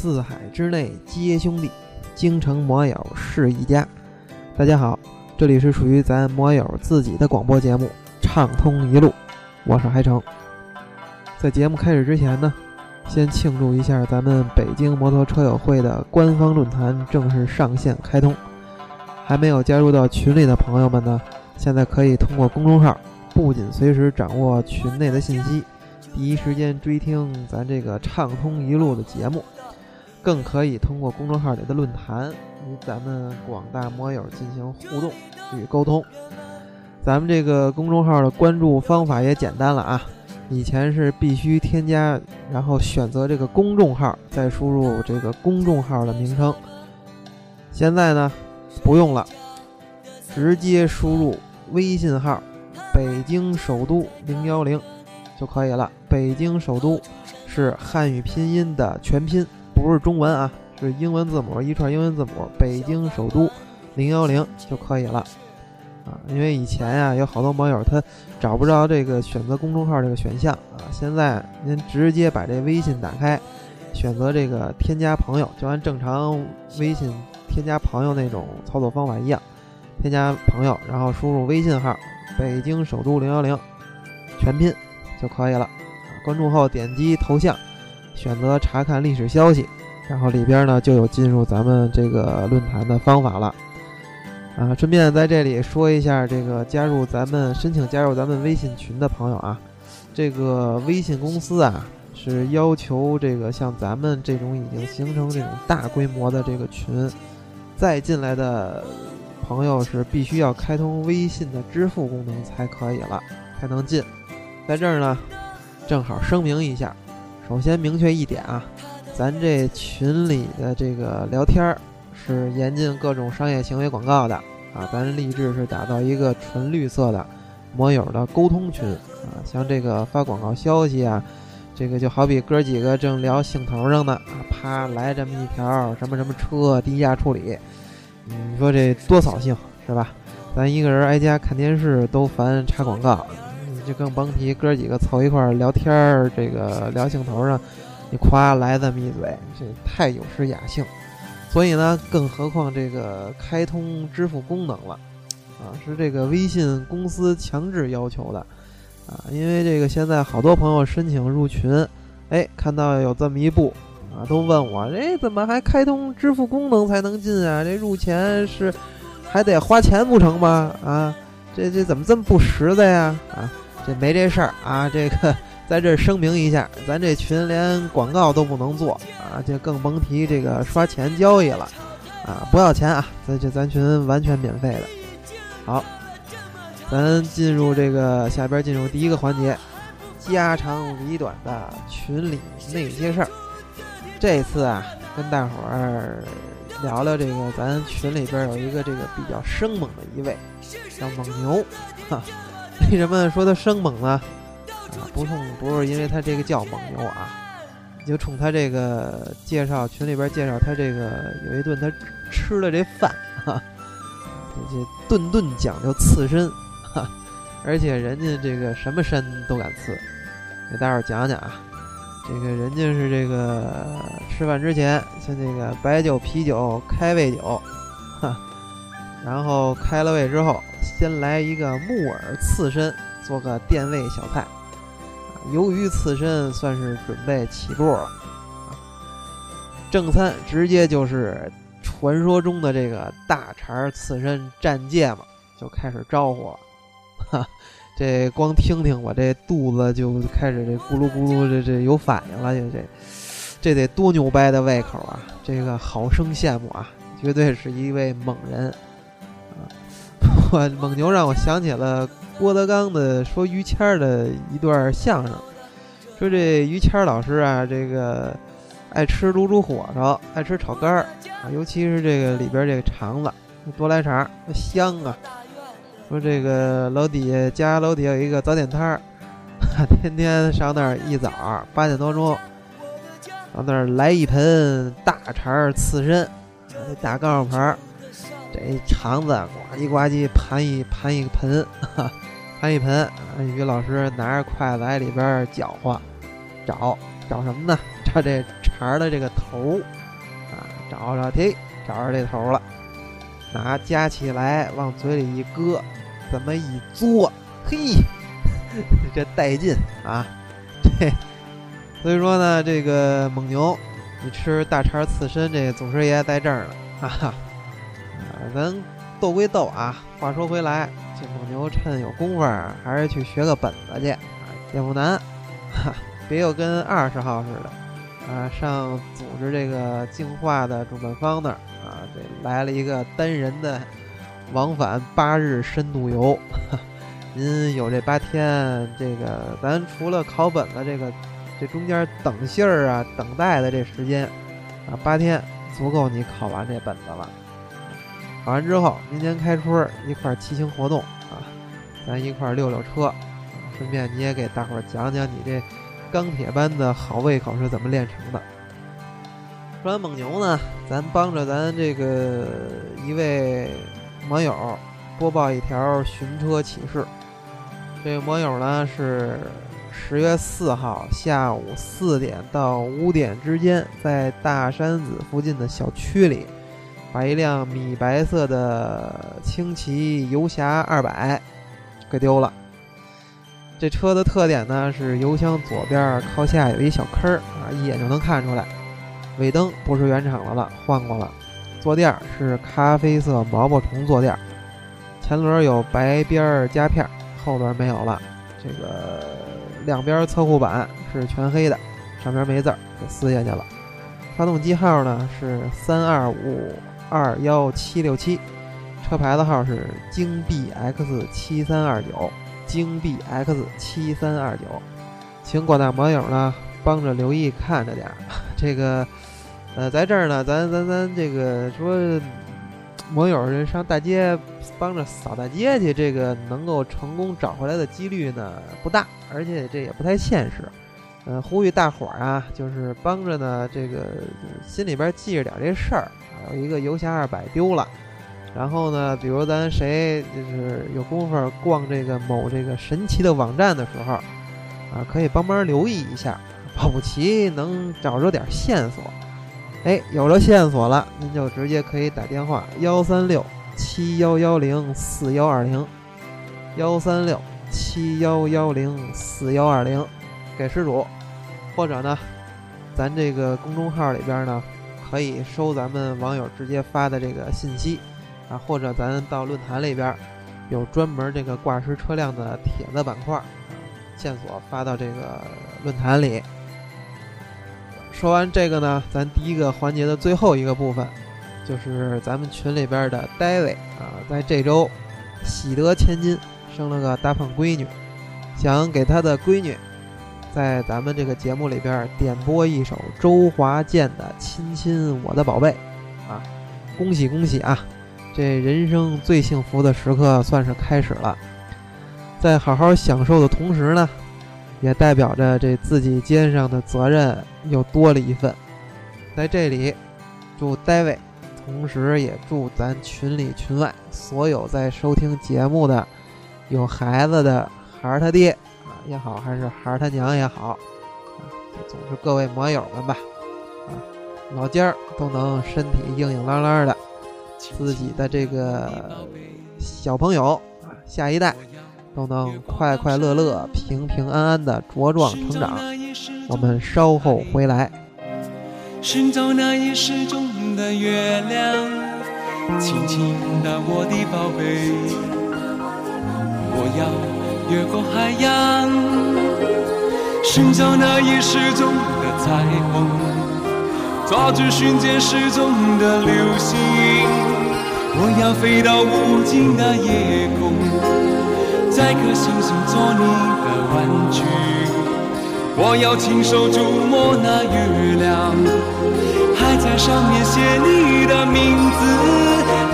四海之内皆兄弟，京城摩友是一家。大家好，这里是属于咱摩友自己的广播节目《畅通一路》，我是海成。在节目开始之前呢，先庆祝一下咱们北京摩托车友会的官方论坛正式上线开通。还没有加入到群里的朋友们呢，现在可以通过公众号，不仅随时掌握群内的信息。第一时间追听咱这个畅通一路的节目，更可以通过公众号里的论坛与咱们广大摩友进行互动与沟通。咱们这个公众号的关注方法也简单了啊，以前是必须添加，然后选择这个公众号，再输入这个公众号的名称。现在呢，不用了，直接输入微信号“北京首都零幺零”。就可以了。北京首都是汉语拼音的全拼，不是中文啊，是英文字母一串英文字母。北京首都零幺零就可以了啊。因为以前呀，有好多网友他找不着这个选择公众号这个选项啊。现在您直接把这微信打开，选择这个添加朋友，就按正常微信添加朋友那种操作方法一样，添加朋友，然后输入微信号“北京首都零幺零”全拼。就可以了，关注后点击头像，选择查看历史消息，然后里边呢就有进入咱们这个论坛的方法了。啊，顺便在这里说一下，这个加入咱们申请加入咱们微信群的朋友啊，这个微信公司啊是要求这个像咱们这种已经形成这种大规模的这个群，再进来的朋友是必须要开通微信的支付功能才可以了，才能进。在这儿呢，正好声明一下，首先明确一点啊，咱这群里的这个聊天儿是严禁各种商业行为广告的啊，咱立志是打造一个纯绿色的摩友的沟通群啊，像这个发广告消息啊，这个就好比哥几个正聊兴头上呢，啪来这么一条什么什么车低价处理，你说这多扫兴是吧？咱一个人挨家看电视都烦插广告。就更甭提哥几个凑一块儿聊天儿，这个聊兴头上，你夸来这么一嘴，这太有失雅兴。所以呢，更何况这个开通支付功能了，啊，是这个微信公司强制要求的，啊，因为这个现在好多朋友申请入群，哎，看到有这么一步，啊，都问我，哎，怎么还开通支付功能才能进啊？这入钱是还得花钱不成吗？啊，这这怎么这么不实在呀？啊？这没这事儿啊！这个在这声明一下，咱这群连广告都不能做啊，就更甭提这个刷钱交易了啊！不要钱啊！咱这咱群完全免费的。好，咱进入这个下边进入第一个环节，家长里短的群里那些事儿。这次啊，跟大伙儿聊聊这个，咱群里边有一个这个比较生猛的一位，叫蒙牛，哈。为什么说他生猛呢？啊，不冲不是因为他这个叫蒙牛啊，就冲他这个介绍群里边介绍他这个有一顿他吃的这饭，哈，这顿顿讲究刺身，哈，而且人家这个什么身都敢刺，给大伙讲讲啊，这个人家是这个吃饭之前像这个白酒啤酒开胃酒，哈，然后开了胃之后。先来一个木耳刺身，做个垫胃小菜。鱿鱼刺身算是准备起步了。正餐直接就是传说中的这个大肠刺身蘸芥末，就开始招呼了。哈，这光听听我这肚子就开始这咕噜咕噜，这这有反应了。这这这得多牛掰的胃口啊！这个好生羡慕啊，绝对是一位猛人。我蒙牛让我想起了郭德纲的说于谦儿的一段相声，说这于谦老师啊，这个爱吃卤煮火烧，爱吃炒肝儿啊，尤其是这个里边这个肠子多来肠，香啊。说这个楼底下家楼底下有一个早点摊儿，天天上那儿一早八点多钟，到那儿来一盆大肠刺身，大钢盆儿。这肠子呱唧呱唧盘一盘一盆，盘一盆。于老师拿着筷子在里边搅和，找找什么呢？找这茬的这个头啊，找着，嘿，找着这头了，拿夹起来往嘴里一搁，这么一嘬，嘿，这带劲啊！这所以说呢，这个蒙牛，你吃大肠刺身，这祖师爷在这儿呢，哈哈。咱斗归斗啊，话说回来，这蒙牛趁有功夫儿，还是去学个本子去啊，也不难，哈，别又跟二十号似的，啊，上组织这个净化的主办方那儿啊，这来了一个单人的往返八日深度游，您有这八天，这个咱除了考本子这个。这中间等信儿啊，等待的这时间啊，八天足够你考完这本子了。考完之后，明年开春一块骑行活动啊，咱一块溜溜车，顺便你也给大伙儿讲讲你这钢铁般的好胃口是怎么练成的。说完蒙牛呢，咱帮着咱这个 一位网友播报一条寻车启事。这个网友呢是。十月四号下午四点到五点之间，在大山子附近的小区里，把一辆米白色的轻骑游侠二百给丢了。这车的特点呢是油箱左边靠下有一小坑儿啊，一眼就能看出来。尾灯不是原厂的了，换过了。坐垫是咖啡色毛毛虫坐垫。前轮有白边夹片，后轮没有了。这个。两边侧护板是全黑的，上边没字儿，给撕下去了。发动机号呢是三二五二幺七六七，车牌的号是京 BX 七三二九，京 BX 七三二九。请广大网友呢帮着留意看着点儿。这个，呃，在这儿呢，咱咱咱这个说。网友上大街帮着扫大街去，这个能够成功找回来的几率呢不大，而且这也不太现实。嗯，呼吁大伙儿啊，就是帮着呢，这个心里边记着点这事儿。有一个游侠二百丢了，然后呢，比如咱谁就是有功夫逛这个某这个神奇的网站的时候，啊，可以帮忙留意一下，保不齐能找着点线索。哎，有了线索了，您就直接可以打电话幺三六七幺幺零四幺二零，幺三六七幺幺零四幺二零，给失主，或者呢，咱这个公众号里边呢，可以收咱们网友直接发的这个信息，啊，或者咱到论坛里边有专门这个挂失车辆的帖子板块，线索发到这个论坛里。说完这个呢，咱第一个环节的最后一个部分，就是咱们群里边的 David 啊，在这周喜得千金，生了个大胖闺女，想给他的闺女在咱们这个节目里边点播一首周华健的《亲亲我的宝贝》啊，恭喜恭喜啊！这人生最幸福的时刻算是开始了，在好好享受的同时呢。也代表着这自己肩上的责任又多了一份，在这里，祝 David，同时也祝咱群里群外所有在收听节目的有孩子的孩儿他爹也好，还是孩儿他娘也好，啊，总是各位摩友们吧，啊，老尖儿都能身体硬硬朗朗的，自己的这个小朋友啊，下一代。都能快快乐乐、平平安安的茁壮成长。我们稍后回来。寻找那已失中的月亮，轻轻的我的宝贝，我要越过海洋，寻找那已失踪的彩虹，抓住瞬间失踪的流星，我要飞到无尽的夜空。摘颗星星做你的玩具，我要亲手触摸那月亮，还在上面写你的名字。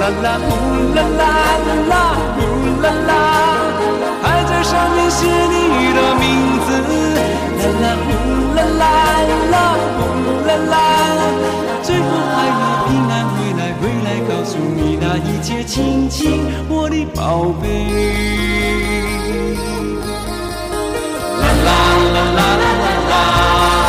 啦啦呼啦啦啦啦呼啦啦，还在上面写你的名字。啦啦呼啦啦啦呼啦啦，最后还要平安回来，回来告诉你那一切，亲亲我的宝贝。啦啦啦啦啦啦，啦啦。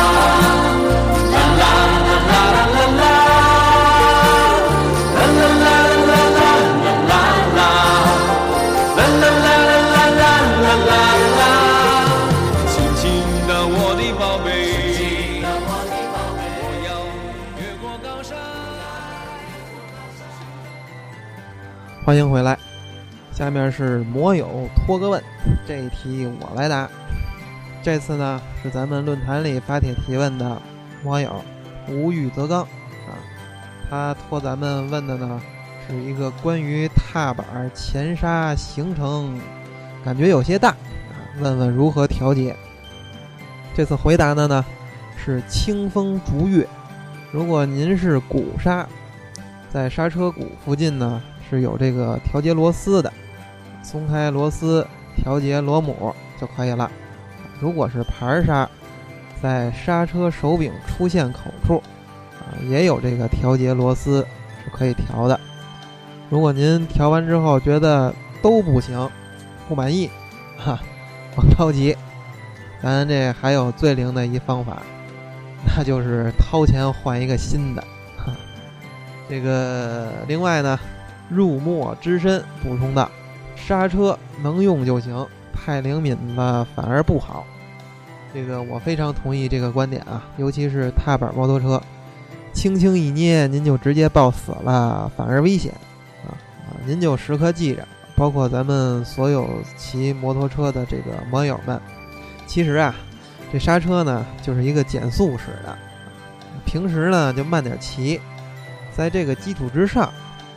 欢迎回来。下面是摩友托个问，这一题我来答。这次呢是咱们论坛里发帖提问的网友无欲则刚啊，他托咱们问的呢是一个关于踏板前刹行程感觉有些大啊，问问如何调节。这次回答的呢是清风逐月。如果您是鼓刹，在刹车鼓附近呢是有这个调节螺丝的，松开螺丝调节螺母就可以了。如果是盘刹，在刹车手柄出线口处啊也有这个调节螺丝是可以调的。如果您调完之后觉得都不行，不满意，哈，甭着急。咱这还有最灵的一方法，那就是掏钱换一个新的。哈，这个另外呢，入墨之身补充道：刹车能用就行，太灵敏了反而不好。这个我非常同意这个观点啊，尤其是踏板摩托车，轻轻一捏您就直接抱死了，反而危险啊啊！您就时刻记着，包括咱们所有骑摩托车的这个摩友们。其实啊，这刹车呢就是一个减速使的，平时呢就慢点骑，在这个基础之上，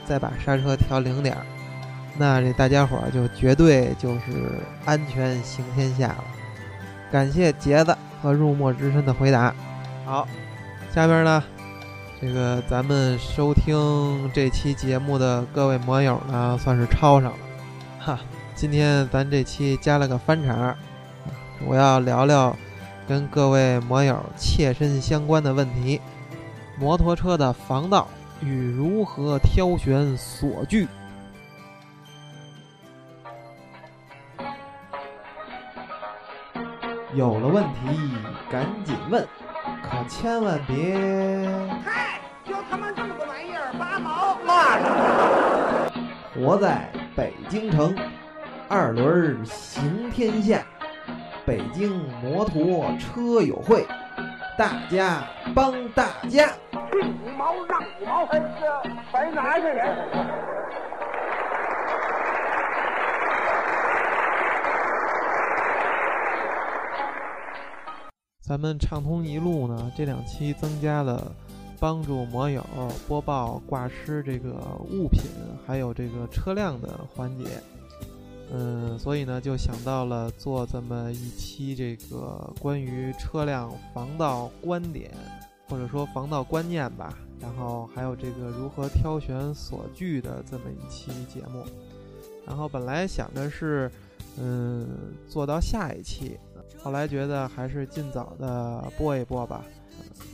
再把刹车调灵点儿，那这大家伙儿就绝对就是安全行天下了。感谢杰子和入墨之身的回答。好，下边呢，这个咱们收听这期节目的各位摩友呢，算是抄上了，哈，今天咱这期加了个翻茬。我要聊聊跟各位摩友切身相关的问题：摩托车的防盗与如何挑选锁具。有了问题赶紧问，可千万别……嗨，就他妈这么个玩意儿，八毛嘛的！活在北京城，二轮行天下。北京摩托车友会，大家帮大家，进五毛让五毛，哎，这白拿去人。咱们畅通一路呢，这两期增加了帮助摩友播报挂失这个物品，还有这个车辆的环节。嗯，所以呢，就想到了做这么一期这个关于车辆防盗观点，或者说防盗观念吧。然后还有这个如何挑选锁具的这么一期节目。然后本来想的是，嗯，做到下一期，后来觉得还是尽早的播一播吧。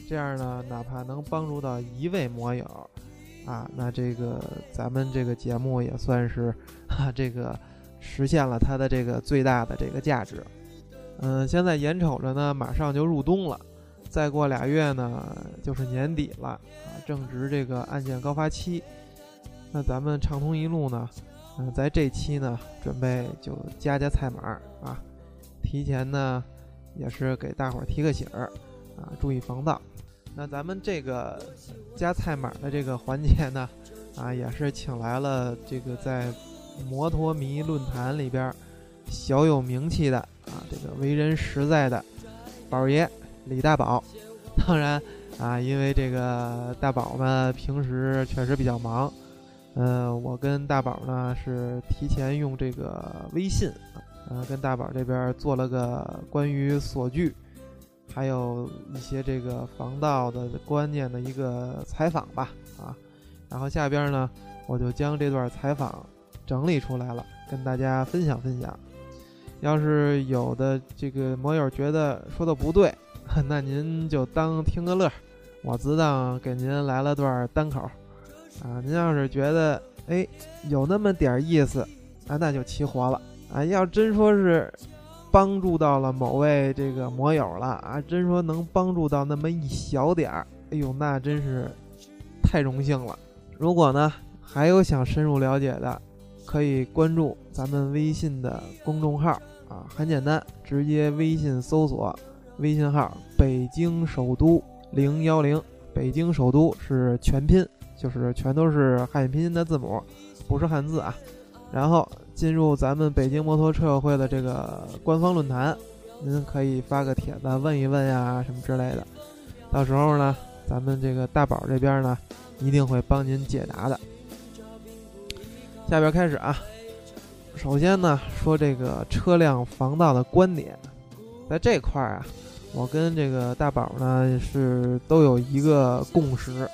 这样呢，哪怕能帮助到一位摩友，啊，那这个咱们这个节目也算是哈这个。实现了它的这个最大的这个价值，嗯，现在眼瞅着呢，马上就入冬了，再过俩月呢就是年底了啊，正值这个案件高发期。那咱们畅通一路呢，嗯，在这期呢准备就加加菜码啊，提前呢也是给大伙儿提个醒儿啊，注意防盗。那咱们这个加菜码的这个环节呢，啊，也是请来了这个在。摩托迷论坛里边小有名气的啊，这个为人实在的宝爷李大宝。当然啊，因为这个大宝呢平时确实比较忙，嗯，我跟大宝呢是提前用这个微信，呃，跟大宝这边做了个关于锁具，还有一些这个防盗的观念的一个采访吧，啊，然后下边呢我就将这段采访。整理出来了，跟大家分享分享。要是有的这个摩友觉得说的不对，那您就当听个乐，我自当给您来了段单口。啊，您要是觉得哎有那么点意思，啊那就齐活了。啊，要真说是帮助到了某位这个摩友了啊，真说能帮助到那么一小点儿，哎呦那真是太荣幸了。如果呢还有想深入了解的，可以关注咱们微信的公众号啊，很简单，直接微信搜索微信号“北京首都零幺零”，北京首都是全拼，就是全都是汉语拼音的字母，不是汉字啊。然后进入咱们北京摩托车友会的这个官方论坛，您可以发个帖子问一问呀什么之类的。到时候呢，咱们这个大宝这边呢，一定会帮您解答的。下边开始啊，首先呢说这个车辆防盗的观点，在这块儿啊，我跟这个大宝呢是都有一个共识，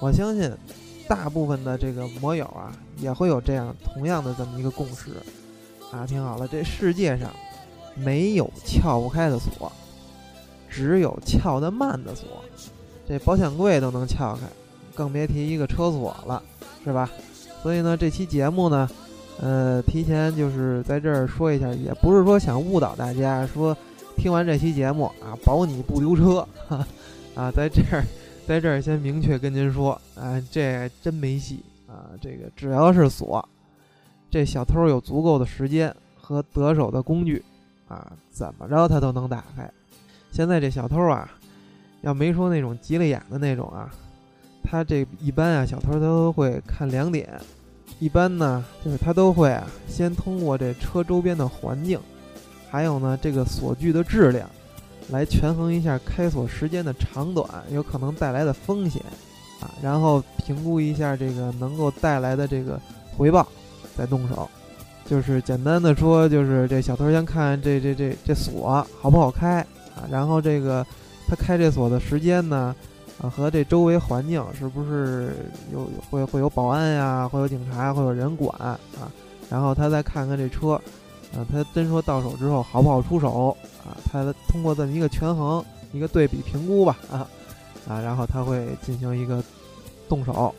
我相信大部分的这个摩友啊也会有这样同样的这么一个共识啊。听好了，这世界上没有撬不开的锁，只有撬得慢的锁。这保险柜都能撬开，更别提一个车锁了，是吧？所以呢，这期节目呢，呃，提前就是在这儿说一下，也不是说想误导大家，说听完这期节目啊，保你不丢车，啊，在这儿，在这儿先明确跟您说，啊，这真没戏啊，这个只要是锁，这小偷有足够的时间和得手的工具，啊，怎么着他都能打开。现在这小偷啊，要没说那种急了眼的那种啊。他这一般啊，小偷他都会看两点，一般呢就是他都会啊，先通过这车周边的环境，还有呢这个锁具的质量，来权衡一下开锁时间的长短，有可能带来的风险啊，然后评估一下这个能够带来的这个回报，再动手。就是简单的说，就是这小偷先看这这这这锁好不好开啊，然后这个他开这锁的时间呢。啊，和这周围环境是不是有会会有保安呀，会有警察，会有人管啊？然后他再看看这车，啊，他真说到手之后好不好出手啊？他通过这么一个权衡、一个对比评估吧，啊啊，然后他会进行一个动手。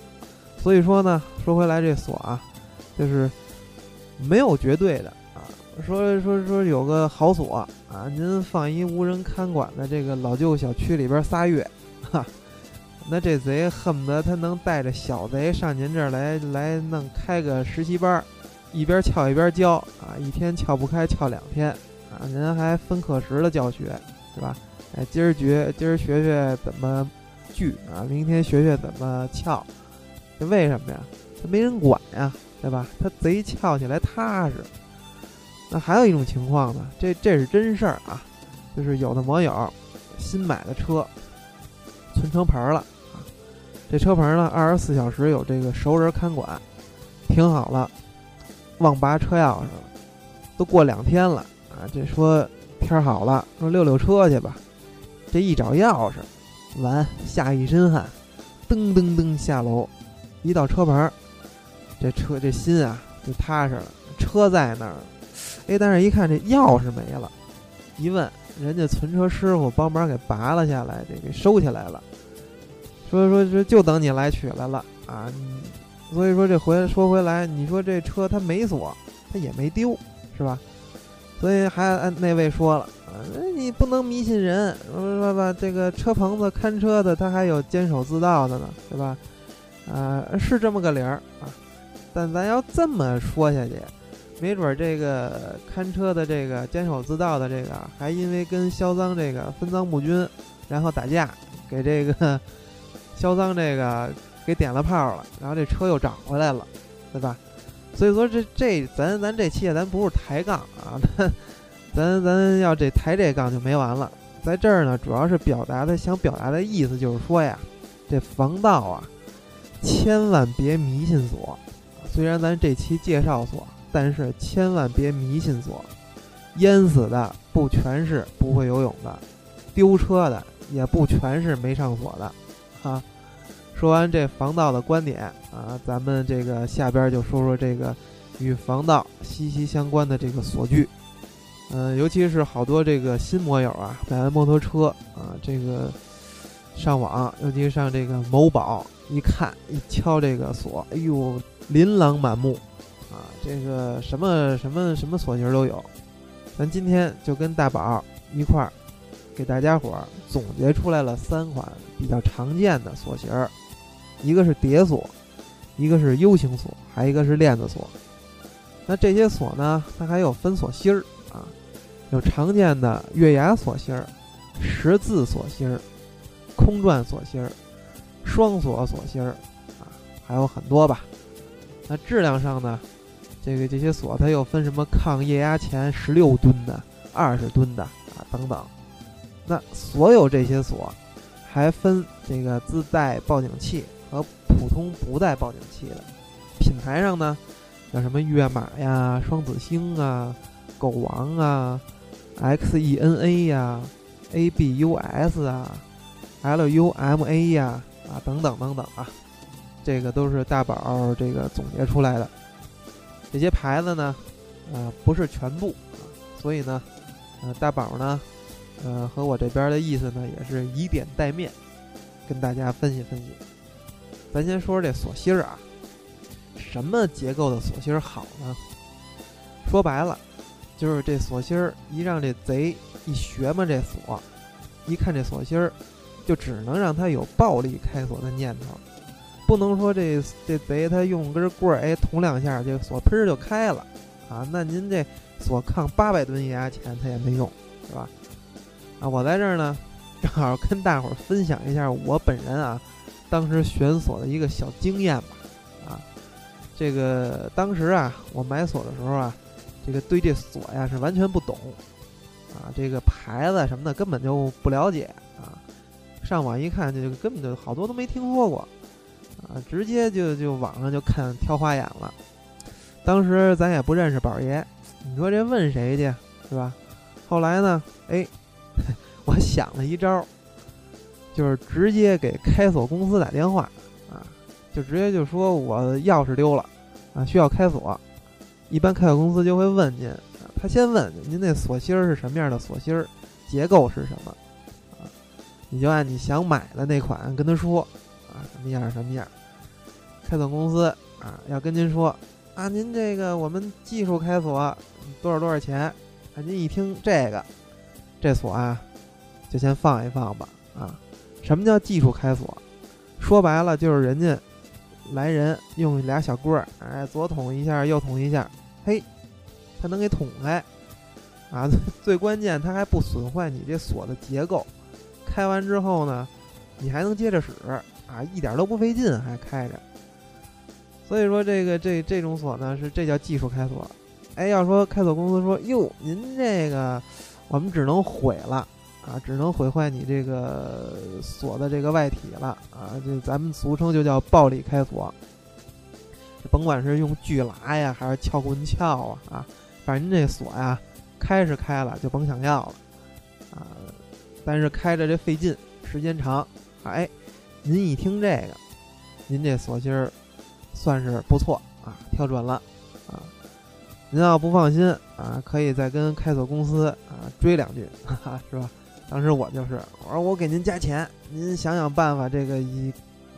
所以说呢，说回来这锁啊，就是没有绝对的啊。说说说有个好锁啊，您放一无人看管的这个老旧小区里边仨月，哈。那这贼恨不得他能带着小贼上您这儿来，来弄开个实习班儿，一边撬一边教啊，一天撬不开撬两天啊，您还分课时的教学，是吧？哎，今儿学今儿学学怎么锯啊，明天学学怎么撬，这为什么呀？他没人管呀，对吧？他贼撬起来踏实。那还有一种情况呢，这这是真事儿啊，就是有的摩友新买的车，存车牌了。这车棚呢，二十四小时有这个熟人看管，停好了，忘拔车钥匙了，都过两天了啊！这说天好了，说溜溜车去吧。这一找钥匙，完吓一身汗，噔噔噔下楼，一到车棚，这车这心啊就踏实了，车在那儿，哎，但是一看这钥匙没了，一问人家存车师傅帮忙给拔了下来，这给收起来了。所以说，这就等你来取来了啊！所以说，这回说回来，你说这车它没锁，它也没丢，是吧？所以还按那位说了啊，你不能迷信人，说说吧，这个车棚子看车的他还有监守自盗的呢，对吧？啊，是这么个理儿啊。但咱要这么说下去，没准这个看车的这个监守自盗的这个，还因为跟销赃这个分赃不均，然后打架，给这个。销赃这个给点了炮了，然后这车又找回来了，对吧？所以说这这咱咱这期咱不是抬杠啊，咱咱要这抬这杠就没完了。在这儿呢，主要是表达的想表达的意思就是说呀，这防盗啊，千万别迷信锁。虽然咱这期介绍锁，但是千万别迷信锁。淹死的不全是不会游泳的，丢车的也不全是没上锁的。啊，说完这防盗的观点啊，咱们这个下边就说说这个与防盗息息相关的这个锁具。嗯，尤其是好多这个新摩友啊，买完摩托车啊，这个上网，尤其上这个某宝一看，一敲这个锁，哎呦，琳琅满目啊，这个什么什么什么锁型都有。咱今天就跟大宝一块儿。给大家伙儿总结出来了三款比较常见的锁型儿，一个是叠锁，一个是 U 型锁，还一个是链子锁。那这些锁呢，它还有分锁芯儿啊，有常见的月牙锁芯儿、十字锁芯儿、空转锁芯儿、双锁锁芯儿啊，还有很多吧。那质量上呢，这个这些锁它又分什么抗液压钳十六吨的、二十吨的啊等等。那所有这些锁还分这个自带报警器和普通不带报警器的。品牌上呢，像什么跃马呀、双子星啊、狗王啊、XENA 呀、ABUS 啊、LUMA 呀啊等等等等啊，这个都是大宝这个总结出来的。这些牌子呢，呃，不是全部，所以呢，呃，大宝呢，呃，和我这边的意思呢，也是以点带面，跟大家分析分析。咱先说说这锁芯儿啊，什么结构的锁芯儿好呢？说白了，就是这锁芯儿一让这贼一学嘛，这锁一看这锁芯儿，就只能让他有暴力开锁的念头，不能说这这贼他用根棍儿哎捅两下，这锁喷儿就开了啊！那您这锁抗八百吨液压钳他也没用，是吧？啊，我在这儿呢，正好跟大伙儿分享一下我本人啊，当时选锁的一个小经验吧。啊，这个当时啊，我买锁的时候啊，这个对这锁呀是完全不懂，啊，这个牌子什么的根本就不了解啊。上网一看，就根本就好多都没听说过，啊，直接就就网上就看挑花眼了。当时咱也不认识宝爷，你说这问谁去是吧？后来呢，哎，我想了一招，就是直接给开锁公司打电话，啊，就直接就说我钥匙丢了，啊，需要开锁。一般开锁公司就会问您，他先问您那锁芯儿是什么样的锁芯儿，结构是什么，啊，你就按你想买的那款跟他说，啊，什么样什么样。开锁公司啊，要跟您说，啊，您这个我们技术开锁多少多少钱？啊，您一听这个，这锁啊，就先放一放吧，啊，什么叫技术开锁？说白了就是人家来人用俩小棍儿，哎，左捅一下，右捅一下，嘿，他能给捅开，啊，最关键他还不损坏你这锁的结构，开完之后呢，你还能接着使，啊，一点都不费劲，还开着。所以说这个这这种锁呢，是这叫技术开锁。哎，要说开锁公司说，哟，您这个我们只能毁了啊，只能毁坏你这个锁的这个外体了啊，这咱们俗称就叫暴力开锁。甭管是用锯拉呀，还是撬棍撬啊啊，反正这锁呀，开是开了，就甭想要了啊。但是开着这费劲，时间长，哎，您一听这个，您这锁芯儿算是不错啊，挑准了啊。您要不放心啊，可以再跟开锁公司啊追两句，哈哈，是吧？当时我就是，我说我给您加钱，您想想办法，这个一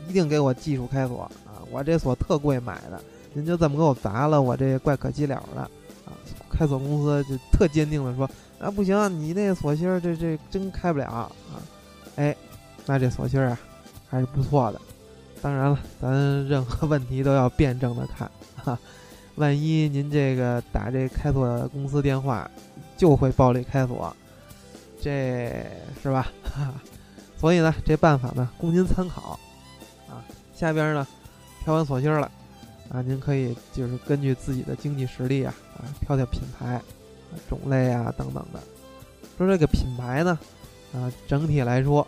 一定给我技术开锁啊！我这锁特贵买的，您就这么给我砸了，我这怪可惜了的啊！开锁公司就特坚定的说，啊不行，你那锁芯儿这这真开不了啊！哎，那这锁芯儿啊还是不错的。当然了，咱 任何问题都要辩证的看哈。万一您这个打这开锁公司电话就会暴力开锁，这是吧？所以呢，这办法呢供您参考啊。下边呢挑完锁芯了啊，您可以就是根据自己的经济实力啊啊挑挑品牌、种类啊等等的。说这个品牌呢啊，整体来说，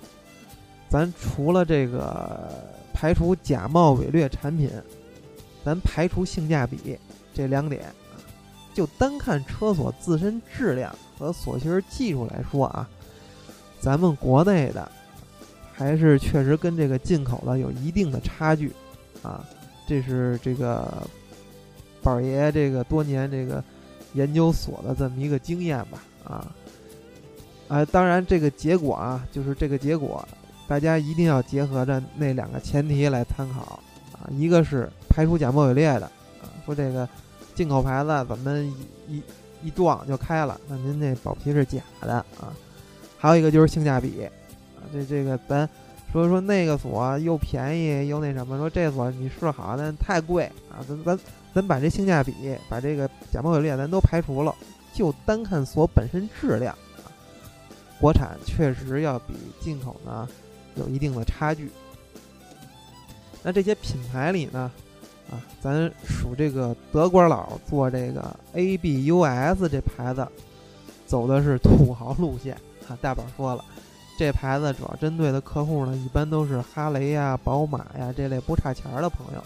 咱除了这个排除假冒伪劣产品，咱排除性价比。这两点，就单看车锁自身质量和锁芯技术来说啊，咱们国内的还是确实跟这个进口的有一定的差距啊。这是这个宝爷这个多年这个研究所的这么一个经验吧啊。啊，当然这个结果啊，就是这个结果，大家一定要结合着那两个前提来参考啊。一个是排除假冒伪劣的啊，说这个。进口牌子咱们一一一撞就开了，那您这保皮是假的啊。还有一个就是性价比啊，这这个咱说说那个锁又便宜又那什么，说这锁你试好，但太贵啊。咱咱咱把这性价比，把这个假冒伪劣咱都排除了，就单看锁本身质量啊，国产确实要比进口呢有一定的差距。那这些品牌里呢？啊，咱数这个德国佬做这个 ABUS 这牌子，走的是土豪路线啊。大宝说了，这牌子主要针对的客户呢，一般都是哈雷呀、宝马呀这类不差钱儿的朋友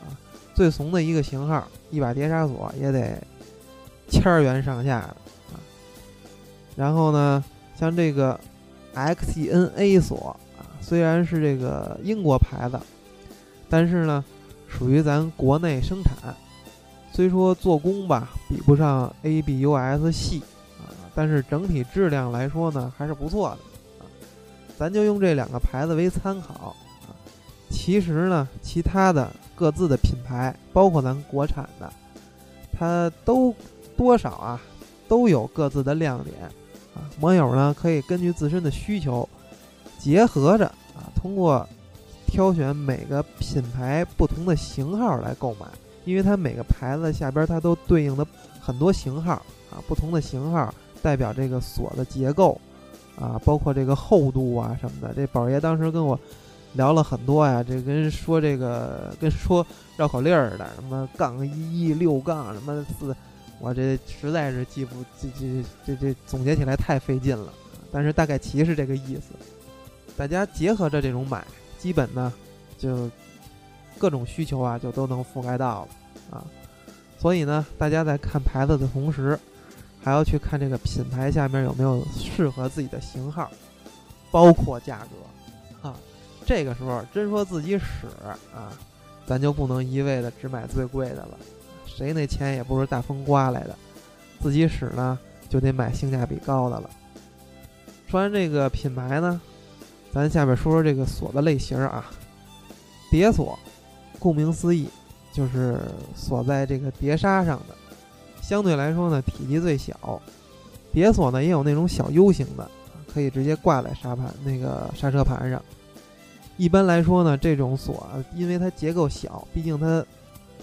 啊。最怂的一个型号，一把碟刹锁也得千元上下的啊。然后呢，像这个 XNA 锁啊，虽然是这个英国牌子，但是呢。属于咱国内生产，虽说做工吧比不上 ABUS 系啊，但是整体质量来说呢还是不错的啊。咱就用这两个牌子为参考啊。其实呢，其他的各自的品牌，包括咱国产的，它都多少啊都有各自的亮点啊。网友呢可以根据自身的需求，结合着啊，通过。挑选每个品牌不同的型号来购买，因为它每个牌子下边它都对应的很多型号啊，不同的型号代表这个锁的结构啊，包括这个厚度啊什么的。这宝爷当时跟我聊了很多呀，这跟说这个跟说绕口令儿的，什么杠一一六杠什么四，我这实在是记不这这这这总结起来太费劲了。但是大概其是这个意思，大家结合着这种买。基本呢，就各种需求啊，就都能覆盖到了啊。所以呢，大家在看牌子的同时，还要去看这个品牌下面有没有适合自己的型号，包括价格啊。这个时候真说自己使啊，咱就不能一味的只买最贵的了，谁那钱也不是大风刮来的，自己使呢就得买性价比高的了。说完这个品牌呢。咱下面说说这个锁的类型啊，碟锁，顾名思义，就是锁在这个碟刹上的，相对来说呢体积最小。碟锁呢也有那种小 U 型的，可以直接挂在刹盘那个刹车盘上。一般来说呢，这种锁因为它结构小，毕竟它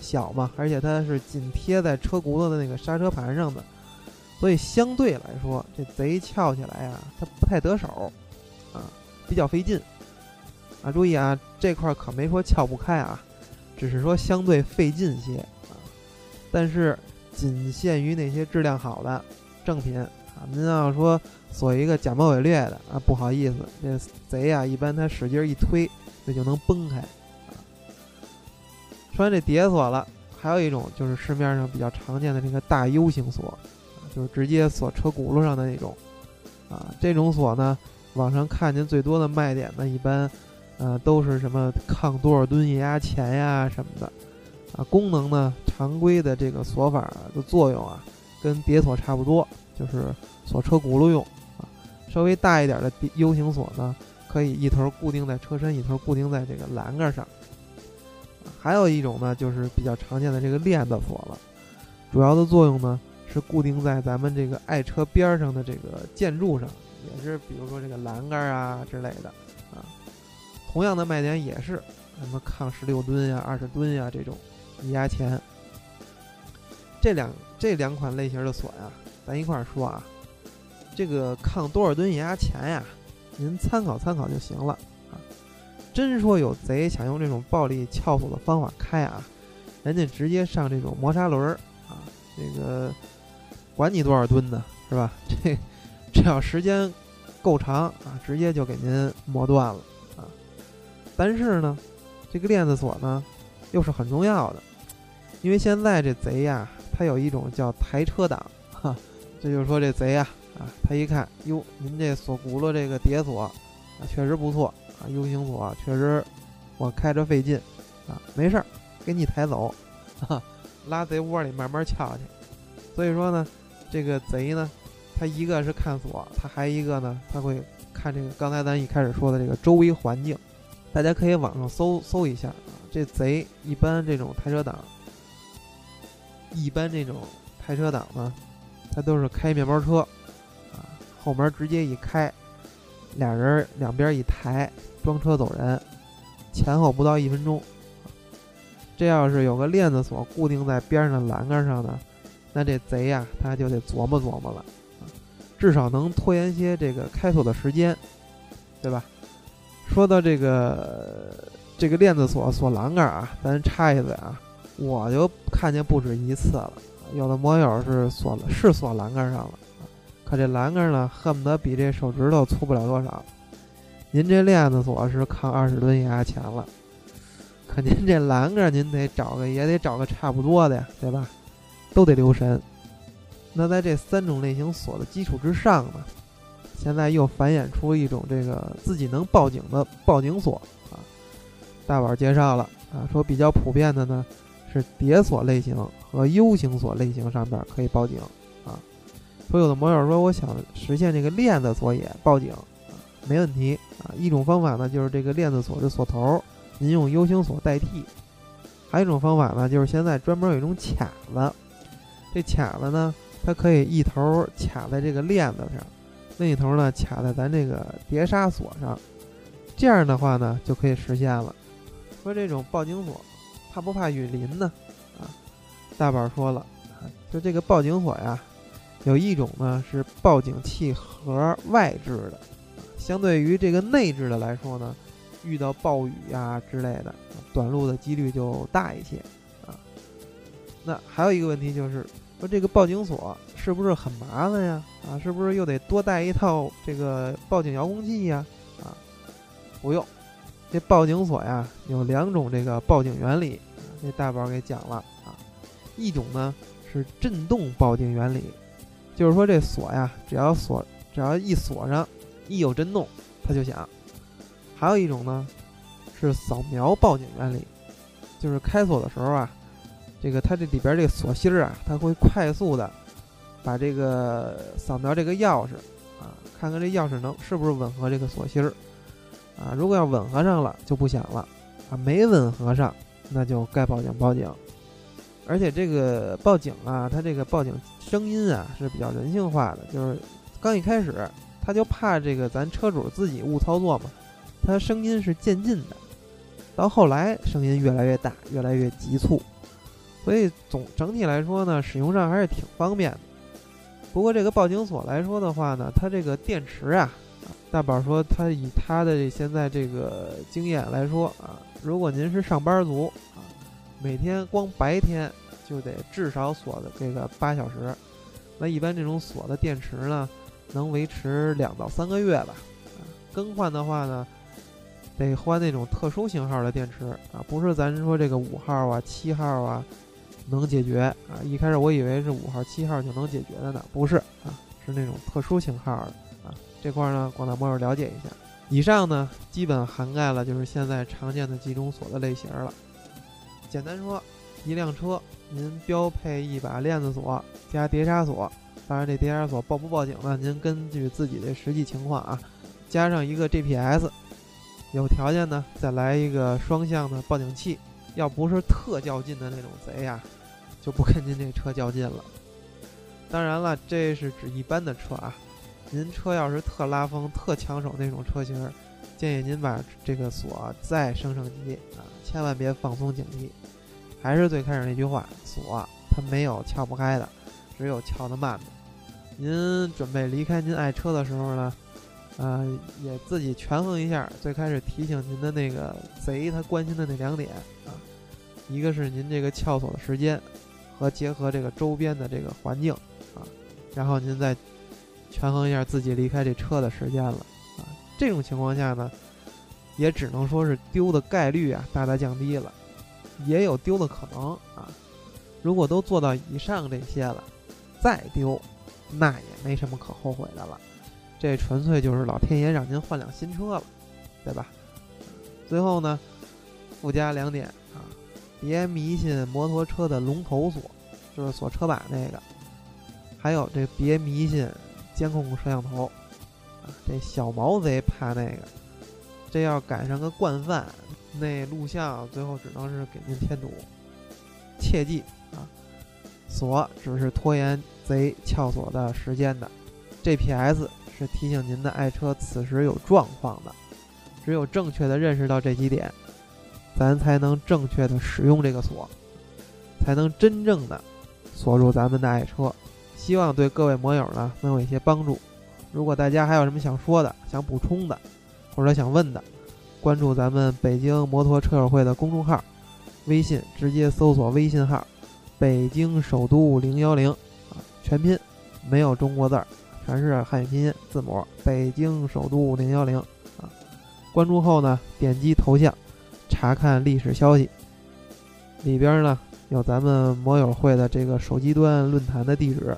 小嘛，而且它是紧贴在车轱辘的那个刹车盘上的，所以相对来说这贼翘起来啊，它不太得手啊。比较费劲啊！注意啊，这块可没说撬不开啊，只是说相对费劲些啊。但是仅限于那些质量好的正品啊。您要说锁一个假冒伪劣的啊，不好意思，这贼啊，一般他使劲一推，那就能崩开啊。说完这叠锁了，还有一种就是市面上比较常见的这个大 U 型锁，就是直接锁车轱辘上的那种啊。这种锁呢。网上看见最多的卖点呢，一般，呃，都是什么抗多少吨液压钳呀什么的，啊，功能呢，常规的这个锁法的作用啊，跟碟锁差不多，就是锁车轱辘用，啊，稍微大一点的 U 型锁呢，可以一头固定在车身，一头固定在这个栏杆上，还有一种呢，就是比较常见的这个链子锁了，主要的作用呢，是固定在咱们这个爱车边上的这个建筑上。也是，比如说这个栏杆啊之类的，啊，同样的卖点也是什么抗十六吨呀、二十吨呀这种液压钳。这两这两款类型的锁呀，咱一块儿说啊。这个抗多少吨液压钳呀，您参考参考就行了啊。真说有贼想用这种暴力撬锁的方法开啊，人家直接上这种磨砂轮儿啊，这个管你多少吨呢，是吧？这。只要时间够长啊，直接就给您磨断了啊。但是呢，这个链子锁呢，又是很重要的，因为现在这贼呀，他有一种叫抬车档，哈，这就是说这贼呀，啊，他一看，哟，您这锁轱辘这个碟锁啊，确实不错啊，U 型锁确实我开着费劲啊，没事儿，给你抬走，哈，拉贼窝里慢慢撬去。所以说呢，这个贼呢。他一个是看锁，他还一个呢，他会看这个。刚才咱一开始说的这个周围环境，大家可以网上搜搜一下啊。这贼一般这种抬车党，一般这种抬车党呢，他都是开面包车啊，后门直接一开，俩人两边一抬，装车走人，前后不到一分钟。这要是有个链子锁固定在边上的栏杆上呢，那这贼呀，他就得琢磨琢磨了。至少能拖延些这个开锁的时间，对吧？说到这个这个链子锁锁栏杆啊，咱插一嘴啊，我就看见不止一次了。有的摩友是锁了，是锁栏杆上了，可这栏杆呢，恨不得比这手指头粗不了多少。您这链子锁是抗二十吨压钱了，可您这栏杆您得找个也得找个差不多的呀，对吧？都得留神。那在这三种类型锁的基础之上呢，现在又繁衍出一种这个自己能报警的报警锁啊。大宝介绍了啊，说比较普遍的呢是叠锁类型和 U 型锁类型上面可以报警啊。说有的摩友说我想实现这个链子锁也报警啊，没问题啊。一种方法呢就是这个链子锁的锁头您用 U 型锁代替，还有一种方法呢就是现在专门有一种卡子，这卡子呢。它可以一头卡在这个链子上，另一头呢卡在咱这个碟刹锁上，这样的话呢就可以实现了。说这种报警锁怕不怕雨淋呢？啊，大宝说了，就这个报警锁呀，有一种呢是报警器盒外置的，相对于这个内置的来说呢，遇到暴雨呀之类的短路的几率就大一些啊。那还有一个问题就是。说这个报警锁是不是很麻烦呀？啊，是不是又得多带一套这个报警遥控器呀？啊，不用，这报警锁呀有两种这个报警原理，这大宝给讲了啊。一种呢是震动报警原理，就是说这锁呀只要锁只要一锁上，一有震动它就响。还有一种呢是扫描报警原理，就是开锁的时候啊。这个它这里边这个锁芯儿啊，它会快速的把这个扫描这个钥匙啊，看看这钥匙能是不是吻合这个锁芯儿啊。如果要吻合上了就不响了啊，没吻合上那就该报警报警。而且这个报警啊，它这个报警声音啊是比较人性化的，就是刚一开始他就怕这个咱车主自己误操作嘛，它声音是渐进的，到后来声音越来越大，越来越急促。所以总整体来说呢，使用上还是挺方便的。不过这个报警锁来说的话呢，它这个电池啊，大宝说他以他的现在这个经验来说啊，如果您是上班族啊，每天光白天就得至少锁的这个八小时，那一般这种锁的电池呢，能维持两到三个月吧。更换的话呢。得换那种特殊型号的电池啊，不是咱说这个五号啊、七号啊能解决啊。一开始我以为是五号、七号就能解决的呢，不是啊，是那种特殊型号的啊。这块呢，广大网友了解一下。以上呢，基本涵盖了就是现在常见的几种锁的类型了。简单说，一辆车您标配一把链子锁加碟刹锁，当然这碟刹锁报不报警呢，您根据自己的实际情况啊，加上一个 GPS。有条件呢，再来一个双向的报警器。要不是特较劲的那种贼呀，就不跟您这车较劲了。当然了，这是指一般的车啊。您车要是特拉风、特抢手那种车型，建议您把这个锁再升升级啊，千万别放松警惕。还是最开始那句话，锁它没有撬不开的，只有撬得慢的。您准备离开您爱车的时候呢？啊，也自己权衡一下。最开始提醒您的那个贼，他关心的那两点啊，一个是您这个撬锁的时间，和结合这个周边的这个环境啊，然后您再权衡一下自己离开这车的时间了啊。这种情况下呢，也只能说是丢的概率啊大大降低了，也有丢的可能啊。如果都做到以上这些了，再丢，那也没什么可后悔的了。这纯粹就是老天爷让您换辆新车了，对吧？最后呢，附加两点，别迷信摩托车的龙头锁，就是锁车把那个；还有这别迷信监控摄像头啊，这小毛贼怕那个，这要赶上个惯犯，那录像最后只能是给您添堵。切记啊，锁只是拖延贼撬锁的时间的，GPS。是提醒您的爱车此时有状况的，只有正确的认识到这几点，咱才能正确的使用这个锁，才能真正的锁住咱们的爱车。希望对各位摩友呢能有一些帮助。如果大家还有什么想说的、想补充的，或者想问的，关注咱们北京摩托车友会的公众号，微信直接搜索微信号“北京首都零幺零”，啊，全拼，没有中国字儿，全是汉语拼音字母“北京首都零幺零”，啊，关注后呢，点击头像，查看历史消息，里边呢有咱们摩友会的这个手机端论坛的地址，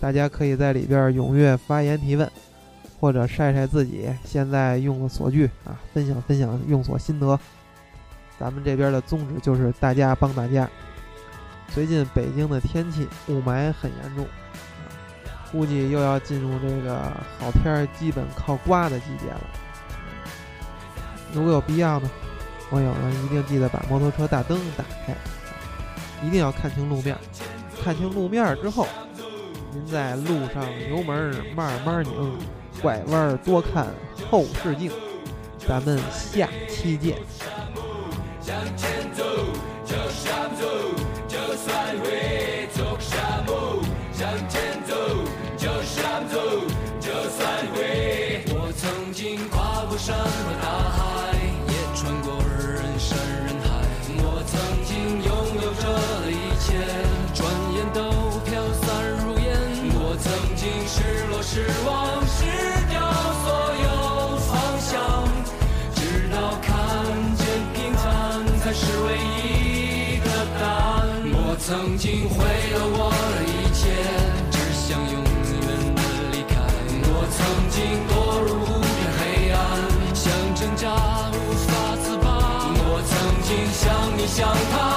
大家可以在里边踊跃发言提问。或者晒晒自己现在用的锁具啊，分享分享用锁心得。咱们这边的宗旨就是大家帮大家。最近北京的天气雾霾很严重，估计又要进入这个好天儿基本靠刮的季节了。如果有必要呢，网友们一定记得把摩托车大灯打开，一定要看清路面。看清路面之后，您在路上油门慢慢拧。拐弯多看后视镜，咱们下期见。想他。